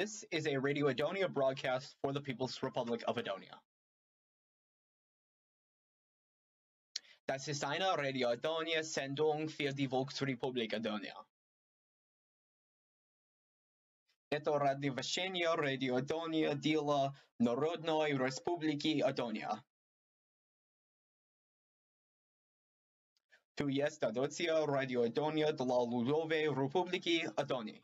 This is a Radio Adonia broadcast for the People's Republic of Adonia. Das ist eine Radio Adonia Sendung für die Volksrepublik Adonia. Это радиовещание Radio Adonia для Народной Республики Adonia. Tu jest stacja Radio Adonia dla Ludowej Republiki Adonia.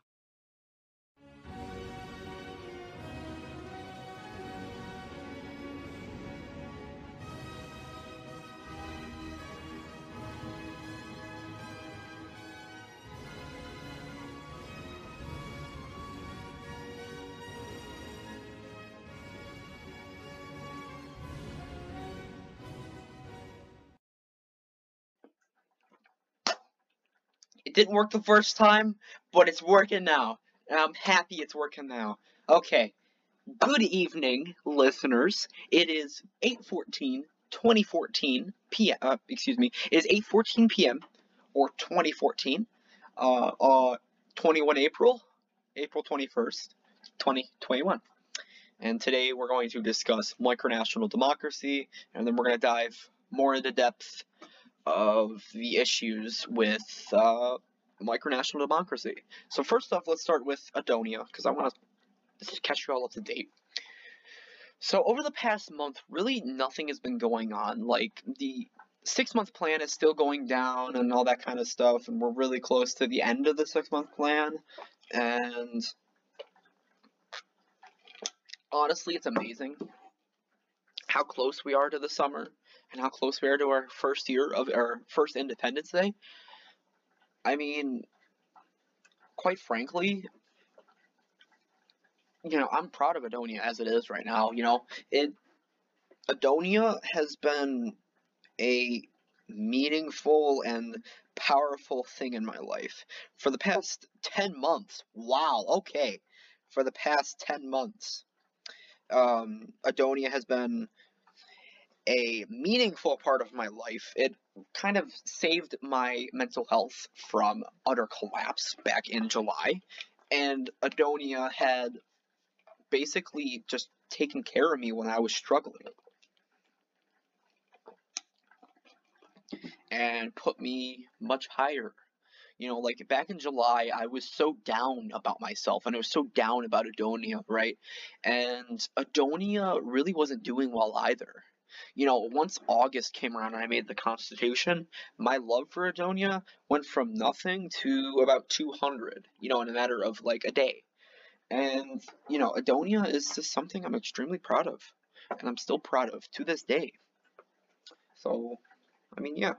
Didn't work the first time, but it's working now. And I'm happy it's working now. Okay. Good evening, listeners. It is 8:14, 2014 p.m. Uh, excuse me. It is 8:14 p.m. or 2014. Uh, uh, 21 April, April 21st, 2021. And today we're going to discuss micronational democracy, and then we're going to dive more into depth of the issues with uh, micronational democracy. So first off, let's start with Adonia, because I want to catch you all up to date. So over the past month, really nothing has been going on. Like the six month plan is still going down and all that kind of stuff, and we're really close to the end of the six month plan. And honestly, it's amazing how close we are to the summer and how close we are to our first year of our first Independence Day. I mean, quite frankly, you know, I'm proud of Adonia as it is right now. You know, it Adonia has been a meaningful and powerful thing in my life for the past 10 months. Wow, okay. For the past 10 months, um, Adonia has been a meaningful part of my life. It kind of saved my mental health from utter collapse back in July, and Adonia had basically just taken care of me when I was struggling. And put me much higher. You know, like back in July, I was so down about myself and I was so down about Adonia, right? And Adonia really wasn't doing well either you know, once August came around and I made the Constitution, my love for Adonia went from nothing to about 200, you know, in a matter of like a day. And, you know, Adonia is just something I'm extremely proud of. And I'm still proud of to this day. So, I mean, yeah.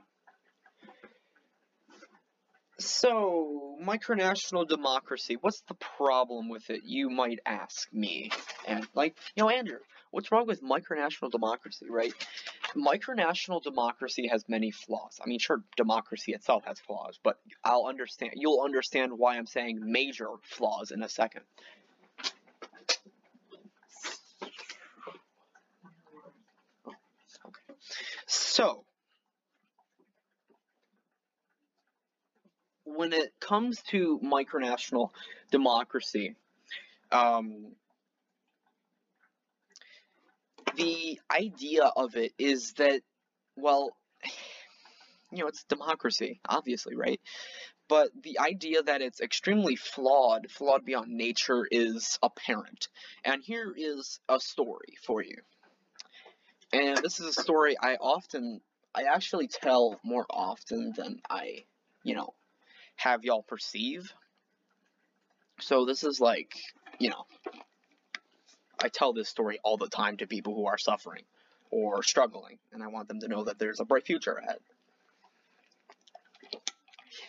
So, micronational democracy, what's the problem with it, you might ask me? And, like, you know, Andrew, what's wrong with micronational democracy, right? Micronational democracy has many flaws. I mean, sure, democracy itself has flaws, but I'll understand, you'll understand why I'm saying major flaws in a second. Okay. So, when it comes to micronational democracy, um, the idea of it is that, well, you know, it's democracy, obviously, right? But the idea that it's extremely flawed, flawed beyond nature, is apparent. And here is a story for you. And this is a story I often, I actually tell more often than I, you know, have y'all perceive. So this is like, you know, I tell this story all the time to people who are suffering or struggling, and I want them to know that there's a bright future ahead.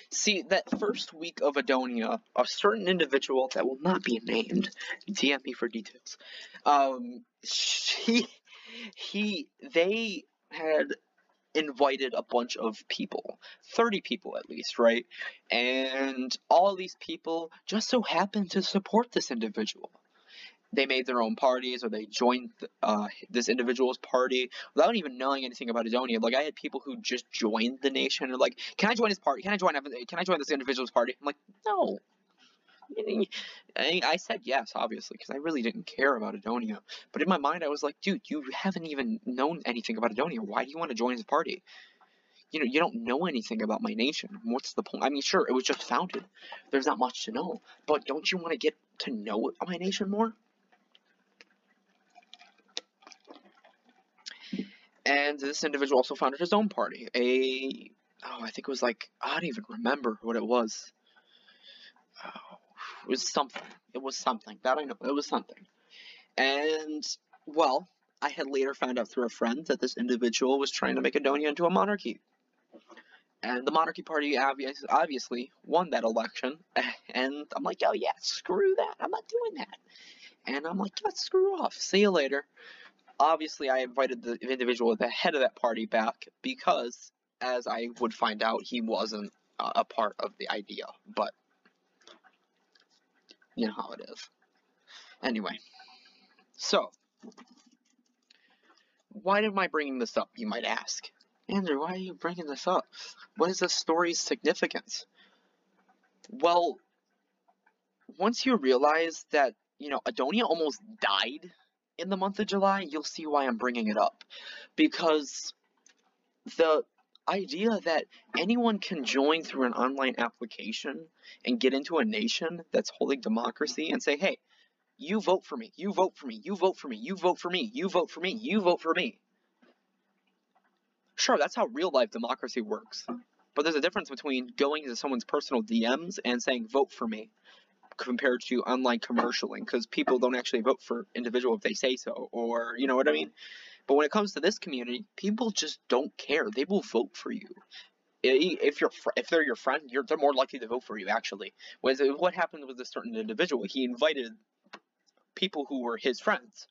See, that first week of Adonia, a certain individual that will not be named, DM me for details, um, she, he, they had invited a bunch of people, 30 people at least, right? And all these people just so happened to support this individual. They made their own parties or they joined uh, this individual's party without even knowing anything about Adonia. Like I had people who just joined the nation and like, can I join his party? Can I join? Can I join this individual's party? I'm like, no, I, I said yes, obviously, because I really didn't care about Adonia. But in my mind, I was like, dude, you haven't even known anything about Adonia. Why do you want to join his party? You know, you don't know anything about my nation. What's the point? I mean, sure, it was just founded. There's not much to know. But don't you want to get to know my nation more? And this individual also founded his own party. A, oh, I think it was like, I don't even remember what it was. Oh, it was something. It was something. That I know. It was something. And, well, I had later found out through a friend that this individual was trying to make Adonia into a monarchy. And the monarchy party obvious, obviously won that election. And I'm like, oh yeah, screw that. I'm not doing that. And I'm like, yeah, screw off. See you later. Obviously, I invited the individual at the head of that party back because, as I would find out, he wasn't uh, a part of the idea. But you know how it is. Anyway, so, why am I bringing this up, you might ask? Andrew, why are you bringing this up? What is this story's significance? Well, once you realize that, you know, Adonia almost died in the month of July, you'll see why I'm bringing it up. Because the idea that anyone can join through an online application and get into a nation that's holding democracy and say, hey, you vote for me, you vote for me, you vote for me, you vote for me, you vote for me, you vote for me. Sure, that's how real life democracy works. But there's a difference between going into someone's personal DMs and saying, vote for me, compared to online commercialing, because people don't actually vote for individual if they say so, or, you know what I mean? But when it comes to this community, people just don't care. They will vote for you. If you're if they're your friend, you're they're more likely to vote for you. Actually, uh, what happened with a certain individual? He invited people who were his friends,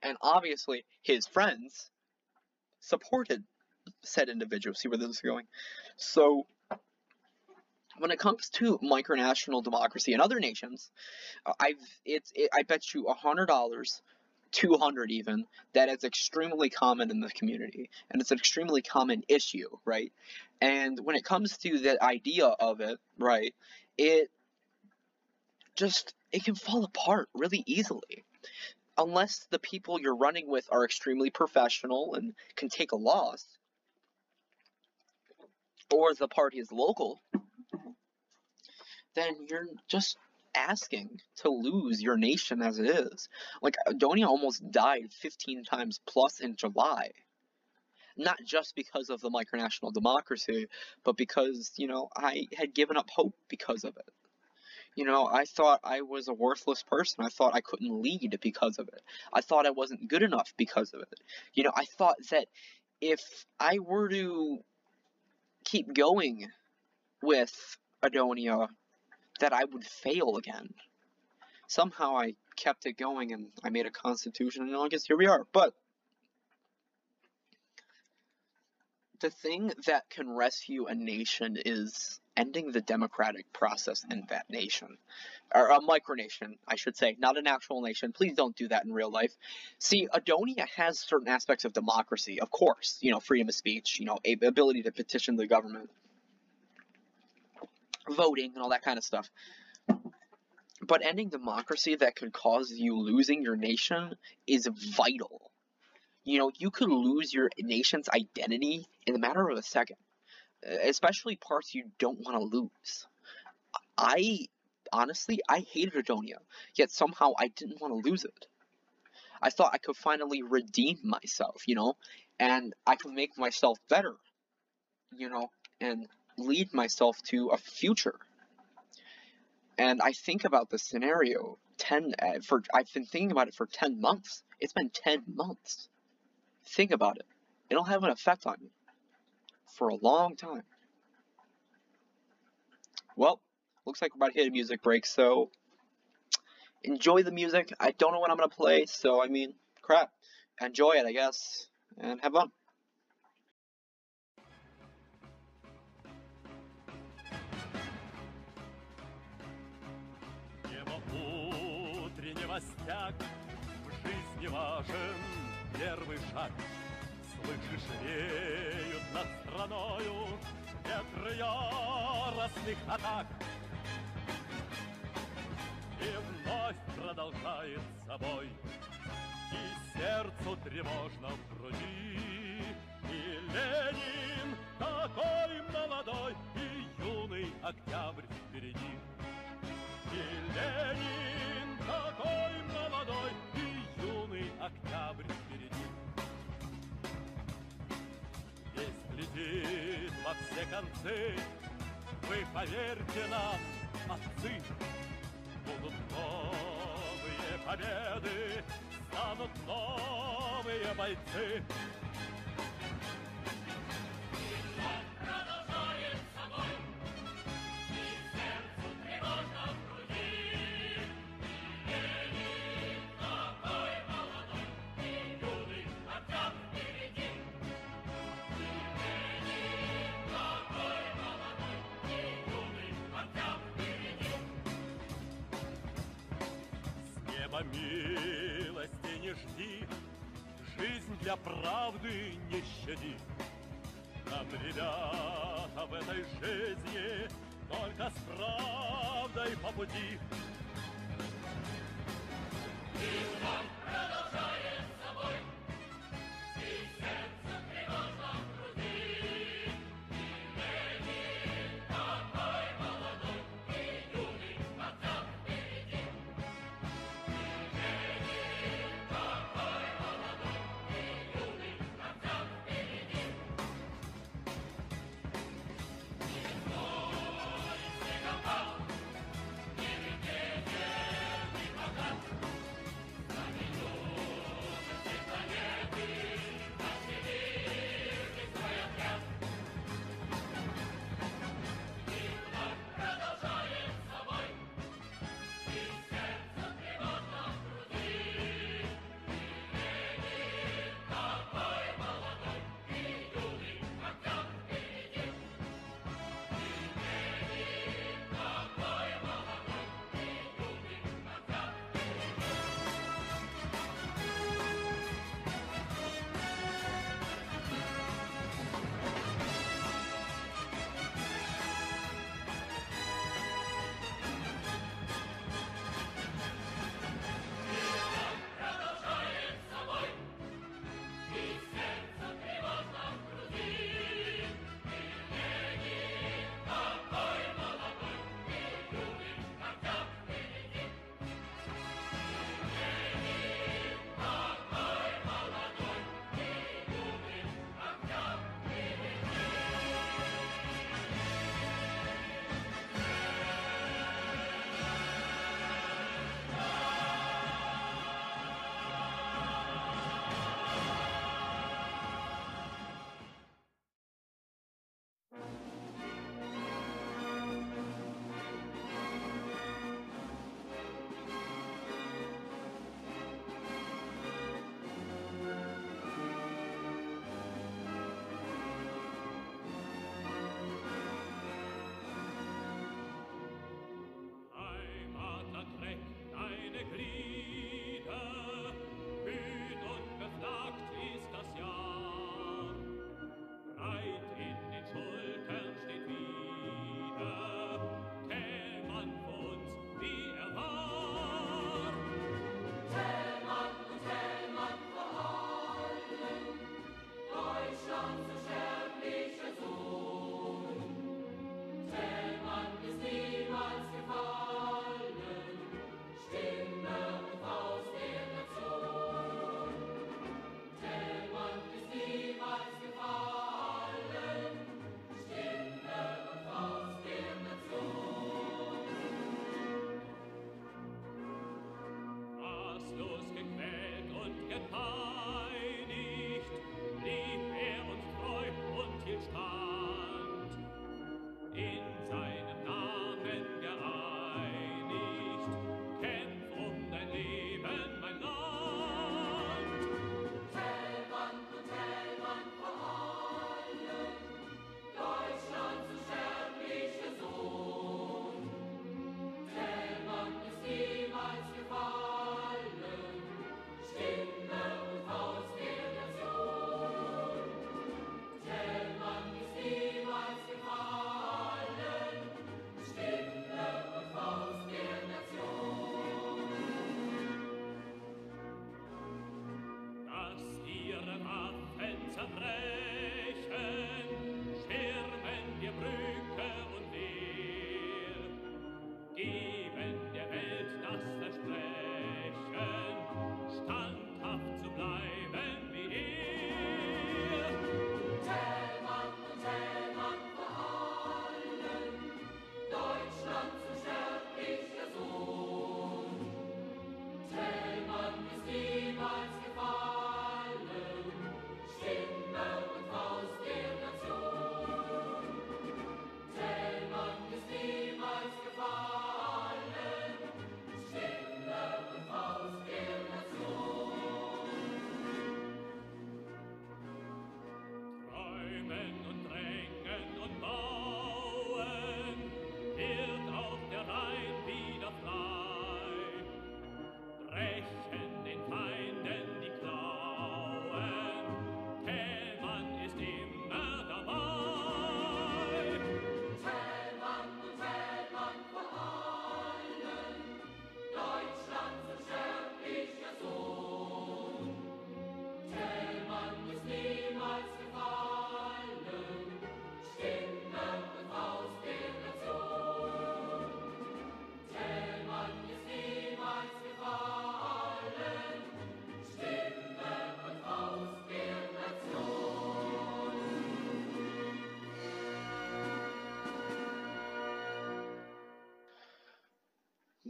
and obviously his friends supported said individual. See where this is going? So when it comes to micronational democracy in other nations, uh, I've it's it, I bet you a hundred dollars 200 even, that is extremely common in the community. And it's an extremely common issue, right? And when it comes to the idea of it, right, it just, it can fall apart really easily. Unless the people you're running with are extremely professional and can take a loss, or the party is local, then you're just asking to lose your nation as it is. Like, uh, Adonia almost died 15 times plus in July. Not just because of the micronational democracy, but because, you know, I had given up hope because of it. You know, I thought I was a worthless person. I thought I couldn't lead because of it. I thought I wasn't good enough because of it. You know, I thought that if I were to keep going with Adonia that I would fail again. Somehow I kept it going and I made a constitution and I guess here we are. But the thing that can rescue a nation is ending the democratic process in that nation. Or a micronation, I should say, not an actual nation. Please don't do that in real life. See, Adonia has certain aspects of democracy, of course, you know, freedom of speech, you know, ability to petition the government voting and all that kind of stuff. But ending democracy that could cause you losing your nation is vital. You know, you could lose your nation's identity in a matter of a second, especially parts you don't want to lose. I honestly, I hated Adonia, yet somehow I didn't want to lose it. I thought I could finally redeem myself, you know, and I could make myself better, you know, and lead myself to a future. And I think about the scenario 10 uh, for I've been thinking about it for 10 months. It's been 10 months. Think about it. It'll have an effect on you for a long time. Well, looks like we're about to hit a music break, so enjoy the music. I don't know what I'm going to play, so I mean, crap. Enjoy it, I guess, and have fun. Новостях В жизни важен первый шаг Слышишь, реют над страною Ветры яростных атак вновь продолжает собой. И сердцу тревожно в груди, и Ленин такой молодой, и юный октябрь впереди. И Ленин такой молодой, и юный октябрь впереди. Весь летит во все концы, вы поверьте нам, отцы, будут новые победы, станут новые бойцы. Неба милости не жди, Жизнь для правды не щади. Нам, ребята, в этой жизни Только с правдой по пути.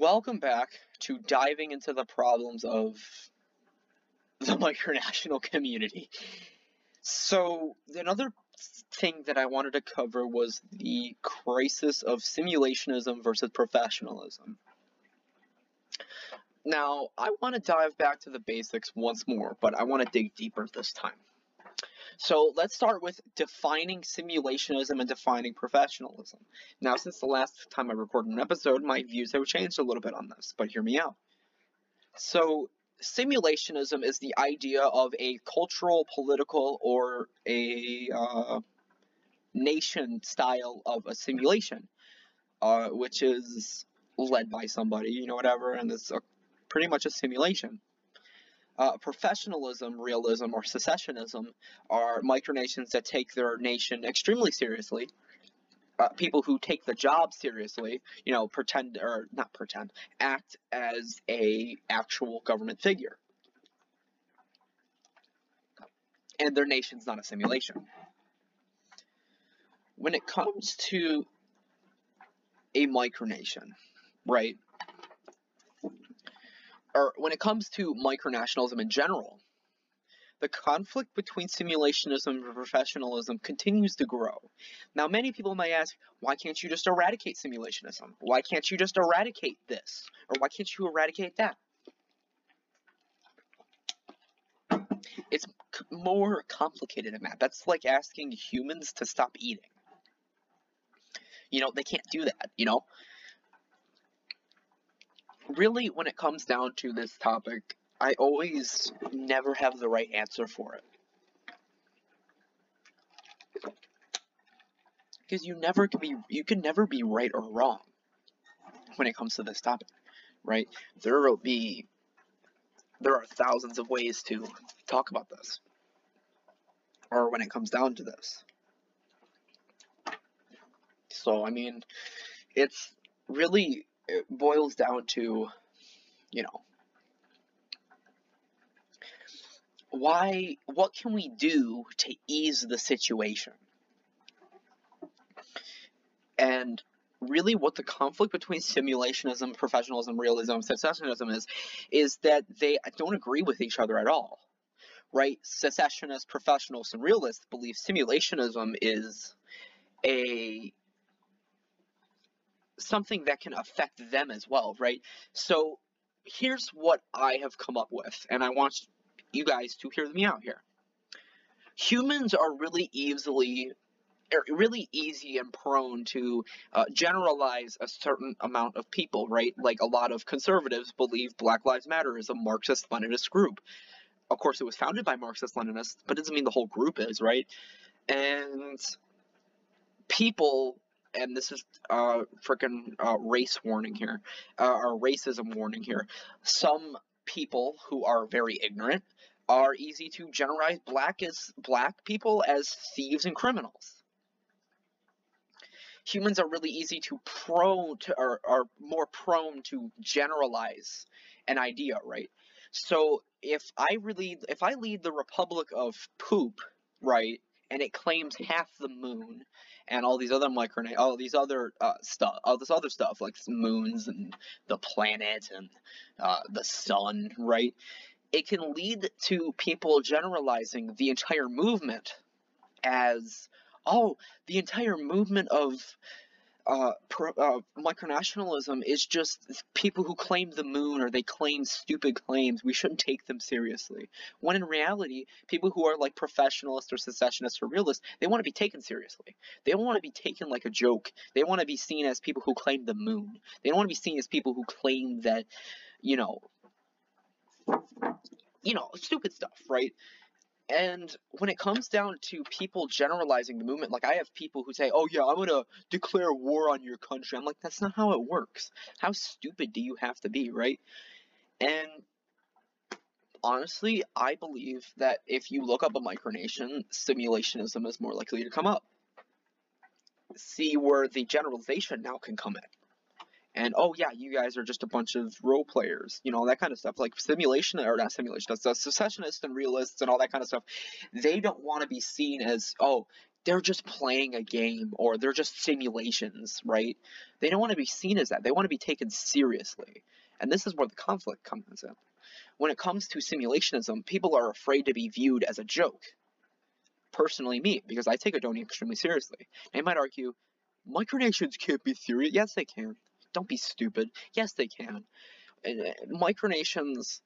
Welcome back to diving into the problems of the micronational community. So, another thing that I wanted to cover was the crisis of simulationism versus professionalism. Now, I want to dive back to the basics once more, but I want to dig deeper this time. So let's start with defining simulationism and defining professionalism. Now, since the last time I recorded an episode, my views have changed a little bit on this, but hear me out. So, simulationism is the idea of a cultural, political, or a uh, nation style of a simulation, uh, which is led by somebody, you know, whatever, and it's a, pretty much a simulation. Uh, professionalism, realism, or secessionism are micronations that take their nation extremely seriously. Uh, people who take the job seriously, you know, pretend or not pretend, act as a actual government figure, and their nation's not a simulation. When it comes to a micronation, right? Or when it comes to micronationalism in general, the conflict between simulationism and professionalism continues to grow. Now, many people may ask, why can't you just eradicate simulationism? Why can't you just eradicate this? Or why can't you eradicate that? It's more complicated than that. That's like asking humans to stop eating. You know, they can't do that, you know? Really, when it comes down to this topic, I always never have the right answer for it. Because you never can be, you can never be right or wrong when it comes to this topic, right? There will be, there are thousands of ways to talk about this, or when it comes down to this. So, I mean, it's really it boils down to, you know, why, what can we do to ease the situation? And really what the conflict between simulationism, professionalism, realism, secessionism is, is that they don't agree with each other at all. Right? Secessionists, professionals, and realists believe simulationism is a something that can affect them as well, right? So here's what I have come up with, and I want you guys to hear me out here. Humans are really easily er, really easy and prone to uh, generalize a certain amount of people, right? Like a lot of conservatives believe Black Lives Matter is a Marxist-Leninist group. Of course, it was founded by Marxist-Leninists, but it doesn't mean the whole group is, right? And people and this is uh freaking uh, race warning here, uh, or racism warning here. Some people who are very ignorant are easy to generalize black as black people as thieves and criminals. Humans are really easy to prone to, or are more prone to generalize an idea, right? So if I really, if I lead the Republic of Poop, right, and it claims half the moon, and all these other micro all these other uh, stuff, all this other stuff like moons and the planet and uh, the sun, right? It can lead to people generalizing the entire movement as, oh, the entire movement of uh, pro, uh, micronationalism is just people who claim the moon or they claim stupid claims. We shouldn't take them seriously. When in reality, people who are like professionalists or secessionists or realists, they want to be taken seriously. They don't want to be taken like a joke. They want to be seen as people who claim the moon. They don't want to be seen as people who claim that, you know, you know, stupid stuff, right? And when it comes down to people generalizing the movement, like I have people who say, "Oh yeah, I'm gonna declare war on your country." I'm like, that's not how it works. How stupid do you have to be, right? And honestly, I believe that if you look up a micronation, simulationism is more likely to come up. See where the generalization now can come in and oh yeah, you guys are just a bunch of role players, you know, all that kind of stuff. Like simulation or not simulation, that's the secessionists and realists and all that kind of stuff. They don't want to be seen as oh, they're just playing a game or they're just simulations, right? They don't want to be seen as that. They want to be taken seriously. And this is where the conflict comes in. When it comes to simulationism, people are afraid to be viewed as a joke. Personally, me, because I take Adonia extremely seriously. They might argue, micronations can't be serious. Yes, they can. Don't be stupid. Yes, they can. And, uh, micronations,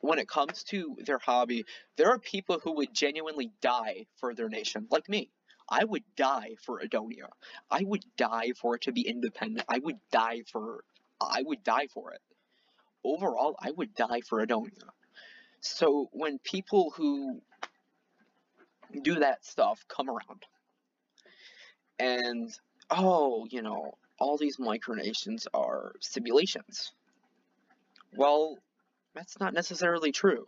when it comes to their hobby, there are people who would genuinely die for their nation, like me. I would die for Adonia. I would die for it to be independent. I would die for I would die for it. Overall, I would die for Adonia. So when people who do that stuff come around and oh, you know, all these micronations are simulations. Well, that's not necessarily true.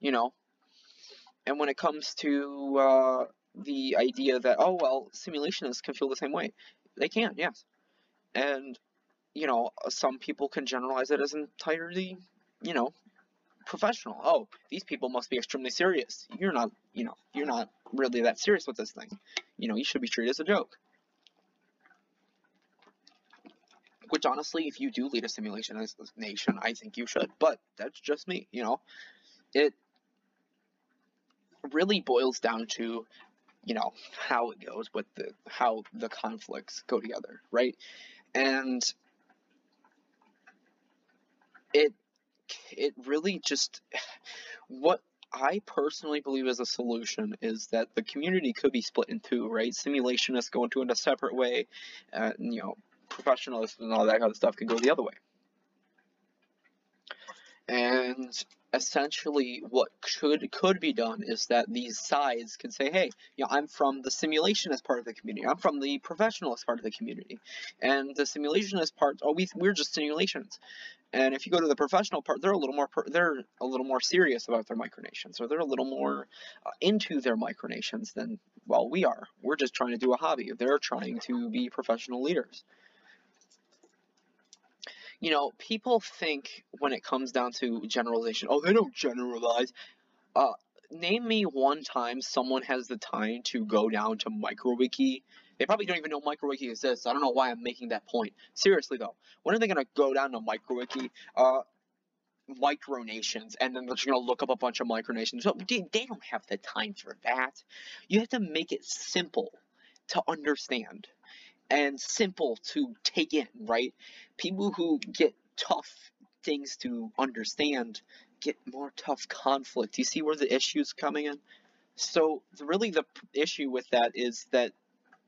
You know? And when it comes to uh, the idea that, oh, well, simulationists can feel the same way. They can, yes. And, you know, some people can generalize it as entirely, you know, professional. Oh, these people must be extremely serious. You're not, you know, you're not really that serious with this thing. You know, you should be treated as a joke. Which honestly, if you do lead a simulation as a nation, I think you should. But that's just me, you know. It really boils down to you know how it goes with the how the conflicts go together right and it it really just what I personally believe is a solution is that the community could be split in two, right? Simulationists go into a separate way, and you know, professionalists and all that kind of stuff can go the other way. And essentially what could could be done is that these sides can say, hey, you know, I'm from the simulationist part of the community. I'm from the professionalist part of the community. And the simulationist part, oh, we, we're just simulations. And if you go to the professional part, they're a little more they're a little more serious about their micronations, or they're a little more uh, into their micronations than well we are. We're just trying to do a hobby. They're trying to be professional leaders you know, people think when it comes down to generalization, oh, they don't generalize. Uh, name me one time someone has the time to go down to MicroWiki. They probably don't even know MicroWiki exists. I don't know why I'm making that point. Seriously though, when are they gonna go down to MicroWiki? Uh, micronations and then they're just going to look up a bunch of micronations. So they don't have the time for that. You have to make it simple to understand and simple to take in, right? People who get tough things to understand get more tough conflict. You see where the issue's coming in? So really the issue with that is that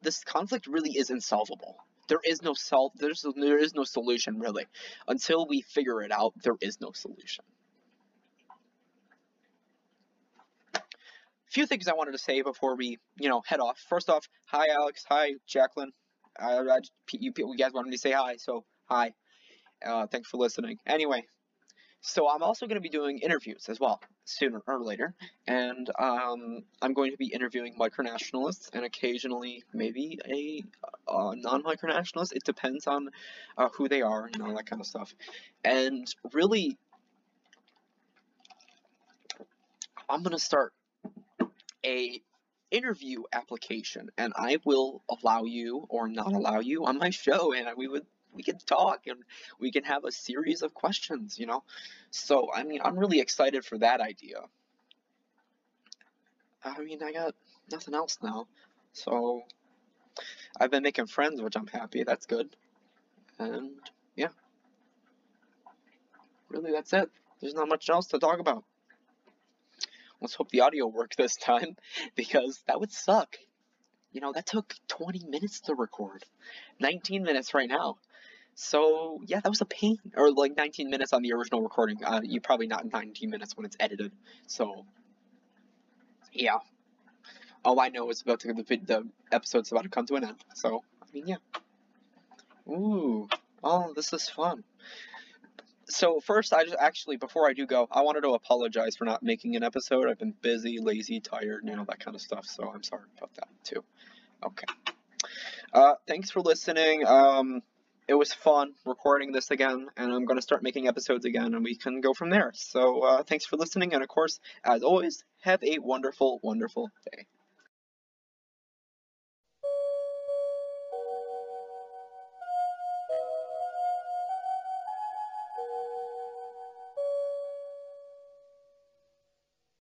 this conflict really is insolvable. There is no solve there's there is no solution really. Until we figure it out, there is no solution. Few things I wanted to say before we, you know, head off. First off, hi Alex, hi Jacqueline. I, I, you, you guys wanted me to say hi, so hi. Uh, thanks for listening. Anyway, so I'm also going to be doing interviews as well, sooner or later, and um, I'm going to be interviewing micronationalists and occasionally maybe a, non-micronationalist. It depends on uh, who they are and all that kind of stuff. And really, I'm going to start a interview application and I will allow you or not allow you on my show and we would we can talk and we can have a series of questions, you know. So, I mean, I'm really excited for that idea. I mean, I got nothing else now. So, I've been making friends, which I'm happy. That's good. And, yeah. Really, that's it. There's not much else to talk about. Let's hope the audio works this time because that would suck. You know, that took 20 minutes to record. 19 minutes right now. So, yeah, that was a pain. Or like 19 minutes on the original recording. Uh, you probably not 19 minutes when it's edited. So, yeah. All I know is about to, the, the episode's about to come to an end. So, I mean, yeah. Ooh. Oh, this is fun so first, I just actually before I do go, I wanted to apologize for not making an episode. I've been busy, lazy, tired, you know that kind of stuff. So I'm sorry about that too. Okay. Uh, thanks for listening. Um, it was fun recording this again, and I'm going to start making episodes again, and we can go from there. So uh, thanks for listening, and of course, as always, have a wonderful, wonderful day.